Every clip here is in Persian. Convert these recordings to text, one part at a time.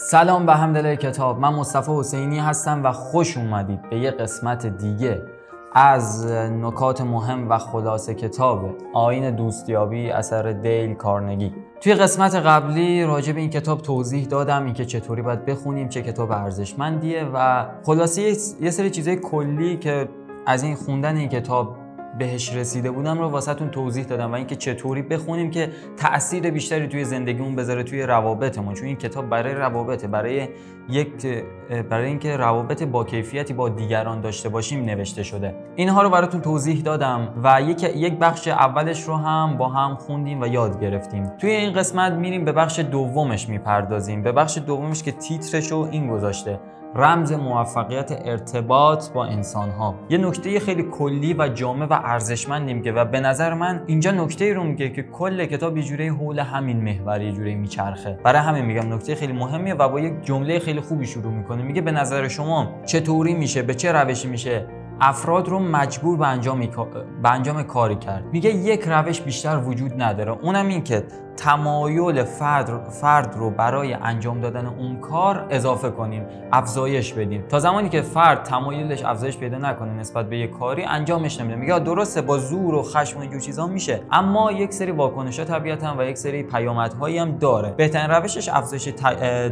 سلام به همدل کتاب. من مصطفی حسینی هستم و خوش اومدید به یه قسمت دیگه از نکات مهم و خلاصه کتاب آین دوستیابی اثر دیل کارنگی. توی قسمت قبلی راجع به این کتاب توضیح دادم اینکه چطوری باید بخونیم چه کتاب ارزشمندیه و خلاصه یه سری چیزای کلی که از این خوندن این کتاب بهش رسیده بودم رو واسهتون توضیح دادم و اینکه چطوری بخونیم که تاثیر بیشتری توی زندگیمون بذاره توی روابطمون. چون این کتاب برای روابطه برای یک برای اینکه روابط با کیفیتی با دیگران داشته باشیم نوشته شده. اینها رو براتون توضیح دادم و یک یک بخش اولش رو هم با هم خوندیم و یاد گرفتیم. توی این قسمت میریم به بخش دومش می‌پردازیم. به بخش دومش که تیترش رو این گذاشته. رمز موفقیت ارتباط با انسان ها یه نکته خیلی کلی و جامع و ارزشمندی میگه و به نظر من اینجا نکته رو میگه که کل کتاب یه جوری حول همین محور یه جوری میچرخه. برای همین میگم نکته خیلی مهمیه و با یک جمله خیلی خوبی شروع می‌کنه. میگه به نظر شما چطوری میشه به چه روشی میشه افراد رو مجبور به انجام, به انجام کاری کرد؟ میگه یک روش بیشتر وجود نداره. اونم این که تمایل فرد, فرد رو برای انجام دادن اون کار اضافه کنیم افزایش بدیم. تا زمانی که فرد تمایلش افزایش پیدا نکنه نسبت به یک کاری انجامش نمیده. میگه درسته با زور و خشم و اینجور چیزا میشه. اما یک سری واکنش ها طبیعتا و یک سری پیامدهایی هم داره. بهترین روشش افزایش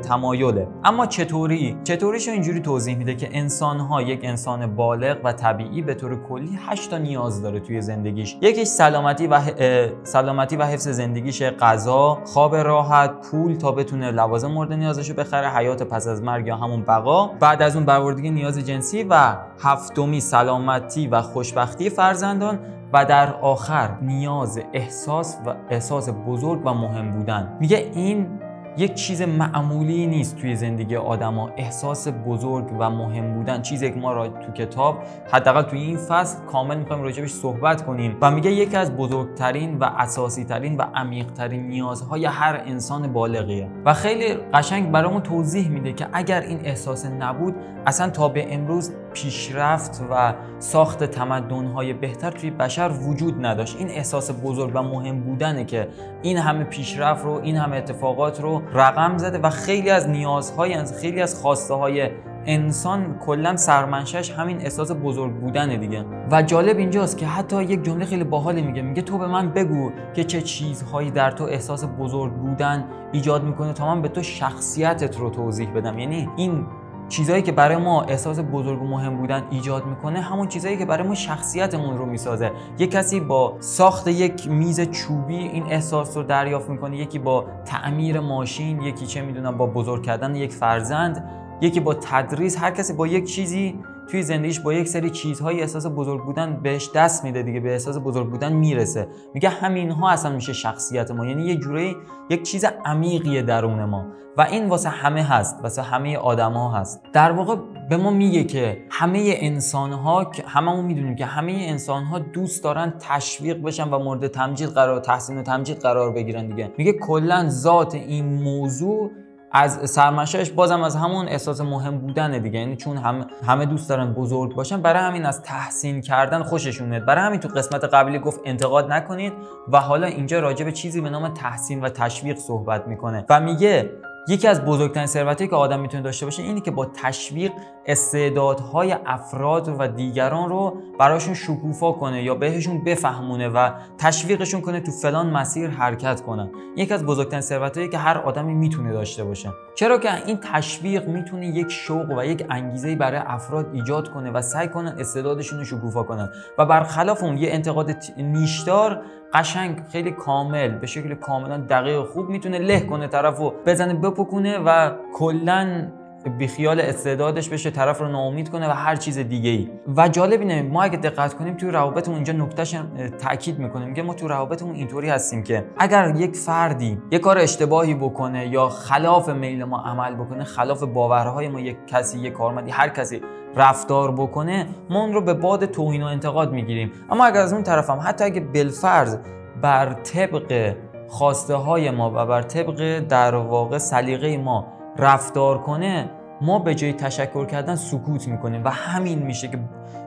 تمایله. اما چطوری؟ چطوریشو اینجوری توضیح میده که انسان ها یک انسان بالغ و طبیعی به طور کلی 8 تا نیاز داره توی زندگیش. یکیش سلامتی و سلامتی و حفظ زندگیش غذا خواب راحت پول تا بتونه لوازم مورد نیازشو بخره حیات پس از مرگ یا همون بقا. بعد از اون برآوردگی نیاز جنسی و هفتمی سلامتی و خوشبختی فرزندان و در آخر نیاز احساس و احساس بزرگ و مهم بودن. میگه این یک چیز معمولی نیست توی زندگی آدما. احساس بزرگ و مهم بودن چیزی که ما را تو کتاب حداقل توی این فصل کامل می‌خوایم راجبش صحبت کنیم و میگه یکی از بزرگترین و اساسی ترین و عمیق ترین نیازهای هر انسان بالغیه. و خیلی قشنگ برامون توضیح میده که اگر این احساس نبود اصلا تا به امروز پیشرفت و ساخت تمدن‌های بهتر توی بشر وجود نداشت. این احساس بزرگ و مهم بودنه که این همه پیشرفت رو این همه اتفاقات رو رقم زده و خیلی از نیازهای خیلی از خواسته های انسان کلا سرمنشش همین احساس بزرگ بودن دیگه. و جالب اینجاست که حتی یک جمله خیلی باحالی میگه. میگه تو به من بگو که چه چیزهایی در تو احساس بزرگ بودن ایجاد می‌کنه تا من به تو شخصیتت رو توضیح بدم. یعنی این چیزایی که برای ما احساس بزرگ و مهم بودن ایجاد می‌کنه همون چیزایی که برای ما شخصیتمون رو می‌سازه. یک کسی با ساخت یک میز چوبی این احساس رو دریافت می‌کنه یکی با تعمیر ماشین یکی چه می‌دونم با بزرگ کردن یک فرزند یکی با تدریس. هر کسی با یک چیزی توی زندگیش با یک سری چیزهای احساس بزرگ بودن بهش دست میده دیگه به احساس بزرگ بودن می‌رسه. میگه همین ها اصلا میشه شخصیت ما. یعنی یه جوری یک چیز عمیقیه درون ما. و این واسه همه هست واسه همه آدما هست. در واقع به ما میگه که همه انسان ها هممون می‌دونیم که همه انسان ها دوست دارن تشویق بشن و مورد تمجید قرار تحسین و تمجید قرار بگیرن دیگه. میگه کلا ذات این موضوع از سرمشهش بازم از همون احساس مهم بودن دیگه. یعنی چون هم همه دوست دارن بزرگ باشن برای همین از تحسین کردن خوششون میاد برای همین تو قسمت قبلی گفت انتقاد نکنید و حالا اینجا راجع به چیزی به نام تحسین و تشویق صحبت می‌کنه و میگه یکی از بزرگترین ثروتی که آدم می‌تونه داشته باشه اینه که با تشویق استعدادهای افراد و دیگران رو براشون شکوفا کنه یا بهشون بفهمونه و تشویقشون کنه تو فلان مسیر حرکت کنن. یکی از بزرگترین ثروتایی که هر آدمی می‌تونه داشته باشه. چرا که این تشویق می‌تونه یک شوق و یک انگیزه برای افراد ایجاد کنه و سعی کنن استعدادشون رو شکوفا کنن. و برخلاف اون یه انتقاد نیشدار قشنگ خیلی کامل به شکل کاملا دقیق خوب می‌تونه له کنه طرف رو بزنه بپکونه و کلا بیخیال استعدادش بشه طرف رو ناامید کنه و هر چیز دیگه ای و جالب اینه ما اگه دقت کنیم توی روابطمون اینجا نکتهش تاکید می‌کنیم که ما تو روابطمون اینطوری هستیم که اگر یک فردی یک کار اشتباهی بکنه یا خلاف میل ما عمل بکنه خلاف باورهای ما یک کسی یک کارمندی هر کسی رفتار بکنه ما اون رو به باد توهین و انتقاد می‌گیریم. اما اگر از اون طرف هم حتی اگه بالفرض بر طبق خواسته های ما و بر طبق در واقع سلیقه ما رفتار کنه ما به جای تشکر کردن سکوت می‌کنیم و همین میشه که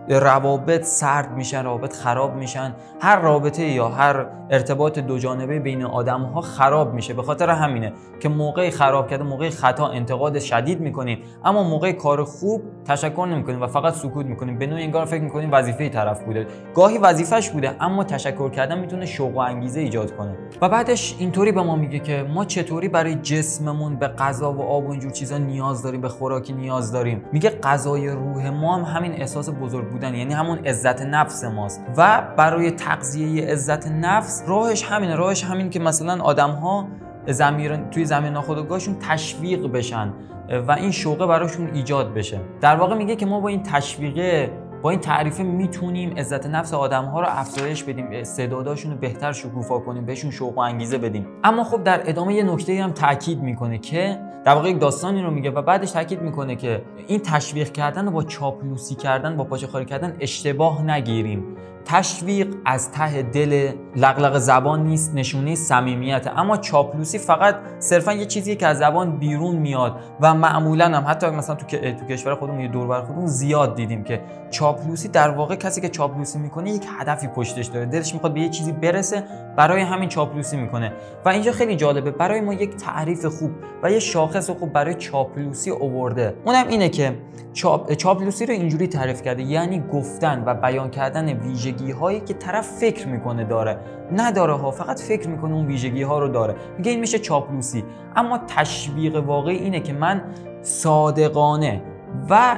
روابط سرد میشن روابط خراب میشن. هر رابطه یا هر ارتباط دو جانبه بین آدم ها خراب میشه. به خاطر همینه که موقع خراب کرده موقع خطا انتقاد شدید می‌کنیم. اما موقع کار خوب تشکر نمی‌کنیم و فقط سکوت می‌کنیم. به نوعی انگار فکر می‌کنیم وظیفه طرف بوده. گاهی وظیفش بوده اما تشکر کردن می‌تونه شوق و انگیزه ایجاد کنه. و بعدش اینطوری به ما میگه که ما چطوری برای جسممون به غذا و آب و اینجور چیزا نیاز داریم به خوراکی نیاز داریم. میگه غذای روح ما هم همین احساس بزرگ بودن یعنی همون عزت نفس ماست. و برای تغذیه عزت نفس راهش همینه راهش همین که مثلا آدم ها زمیر توی زمین ناخودآگاهشون تشویق بشن و این شوقه براشون ایجاد بشه. در واقع میگه که ما با این تشویقه با این تعریفه می‌تونیم عزت نفس آدم ها رو افزایش بدیم استعداداشون رو بهتر شکوفا کنیم بهشون شوق و انگیزه بدیم. اما خب در ادامه یه نکته هم تاکید می‌کنه که در واقع یک داستانی رو میگه و بعدش تاکید می‌کنه که این تشویق کردن و با چاپلوسی کردن با پاچه خاری کردن اشتباه نگیریم. تشویق از ته دل لغلق زبان نیست نشونه صمیمیت. اما چاپلوسی فقط صرفا یه چیزیه که از زبان بیرون میاد و معمولا هم حتی مثلا تو, تو کشور خودمون یه دور خودمون زیاد دیدیم که چاپلوسی در واقع کسی که چاپلوسی می‌کنه یک هدفی پشتش داره. دلش می‌خواد به یه چیزی برسه برای همین چاپلوسی می‌کنه. و اینجا خیلی جالبه برای ما یک تعریف خوب و یه شاخص خوب برای چاپلوسی اوورده اونم اینه که چاپ... چاپلوسی رو اینجوری تعریف کرده یعنی گفتن و بیان کردن ویژگی هایی که طرف فکر می‌کنه داره. نداره ها فقط فکر می‌کنه اون ویژگی ها رو داره. میگه این میشه چاپلوسی. اما تشویق واقعی اینه که من صادقانه و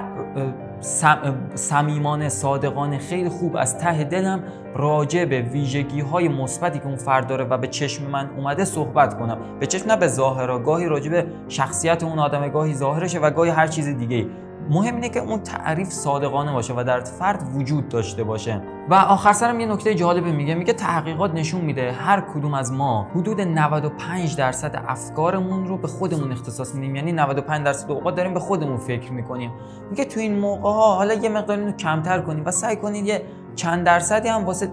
صمیمانه صادقانه خیلی خوب از ته دلم راجع به ویژگی های مثبتی که اون فرد داره و به چشم من اومده صحبت کنم. به چشم نه به ظاهر گاهی راجع به شخصیت اون آدم گاهی ظاهرشه و گاهی هر چیز دیگه مهم اینه که اون تعریف صادقانه باشه و در فرد وجود داشته باشه. و آخر سرم یه نکته جالبه میگه. میگه تحقیقات نشون میده هر کدوم از ما حدود 95 درصد افکارمون رو به خودمون اختصاص میدیم. یعنی 95 درصد اوقات داریم به خودمون فکر می‌کنیم. میگه تو این موقع ها حالا یه مقدار اینو کمتر کنیم و سعی کنید یه چند درصدی هم واسه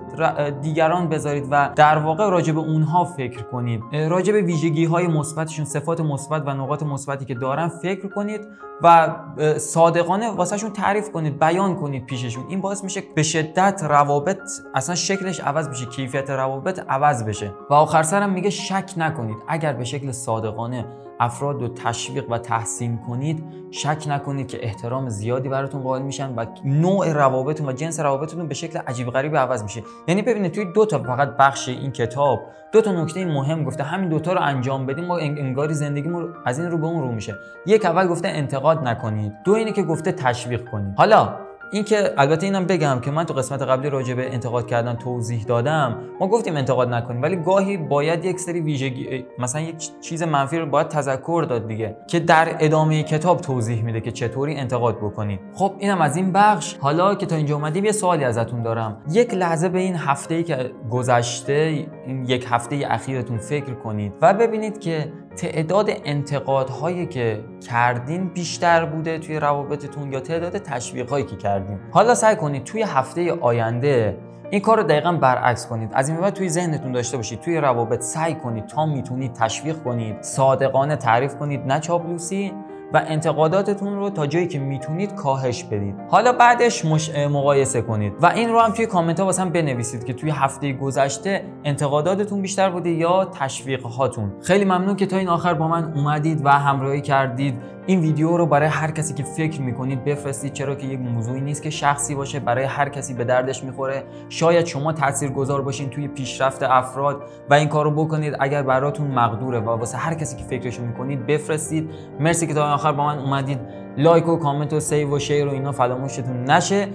دیگران بذارید و در واقع راجع به اونها فکر کنید. راجع به ویژگی های مثبتشون صفات مثبت و نقاط مثبتی که دارن فکر کنید و صادقانه واسهشون تعریف کنید بیان کنید پیششون. این باعث میشه به شدت روابط اصلا شکلش عوض بشه کیفیت روابط عوض بشه. و آخر سرم میگه شک نکنید. اگر به شکل صادقانه افراد رو تشویق و تحسین کنید شک نکنید که احترام زیادی براتون قائل میشن و نوع روابطتون و جنس روابطتون به شکل عجیب غریبی عوض میشه. یعنی ببینید توی دو تا فقط بخش این کتاب دو تا نکته مهم گفته. همین دوتا رو انجام بدیم ما انگاری زندگیمون از این رو به اون رو میشه. یک اول گفته انتقاد نکنید. دو اینه که گفته تشویق کنید. حالا این که البته اینم بگم که من تو قسمت قبلی راجع به انتقاد کردن توضیح دادم. ما گفتیم انتقاد نکنیم ولی گاهی باید یک سری ویژگی مثلا یک چیز منفی رو باید تذکر داد دیگه که در ادامه کتاب توضیح میده که چطوری انتقاد بکنید خب اینم از این بخش. حالا که تا اینجا اومدیم یه سوالی ازتون دارم. یک لحظه به این هفته ای که گذشته این یک هفته اخیرتون فکر کنید و ببینید که تعداد انتقادهایی که کردین بیشتر بوده توی روابطتون یا تعداد تشویقهایی که کردین. حالا سعی کنید توی هفته آینده این کار رو دقیقا برعکس کنید. از این بعد توی ذهنتون داشته باشید. توی روابط سعی کنید تا می‌تونید تشویق کنید صادقانه تعریف کنید نه چاپلوسی و انتقاداتتون رو تا جایی که می‌تونید کاهش بدید. حالا بعدش مش... مقایسه کنید. و این رو هم توی کامنت ها واسه هم بنویسید که توی هفته گذشته انتقاداتتون بیشتر بوده یا تشویق هاتون خیلی ممنون که تا این آخر با من اومدید و همراهی کردید. این ویدیو رو برای هر کسی که فکر می‌کنید بفرستید چرا که یک موضوعی نیست که شخصی باشه برای هر کسی به دردش می‌خوره. شاید شما اثرگذار باشین توی پیشرفت افراد و این کارو بکنید. اگر براتون مقدوره و واسه هر کسی که فکرشو می‌کنید بفرستید. مرسی که تا آخر با من اومدید like و کامنت و save و share و اینا فراموشتون نشه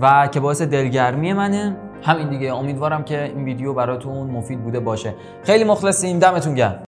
و که باعث دلگرمی منه. همین دیگه امیدوارم که این ویدیو براتون مفید بوده باشه. خیلی مخلصیم. دمتون گرم.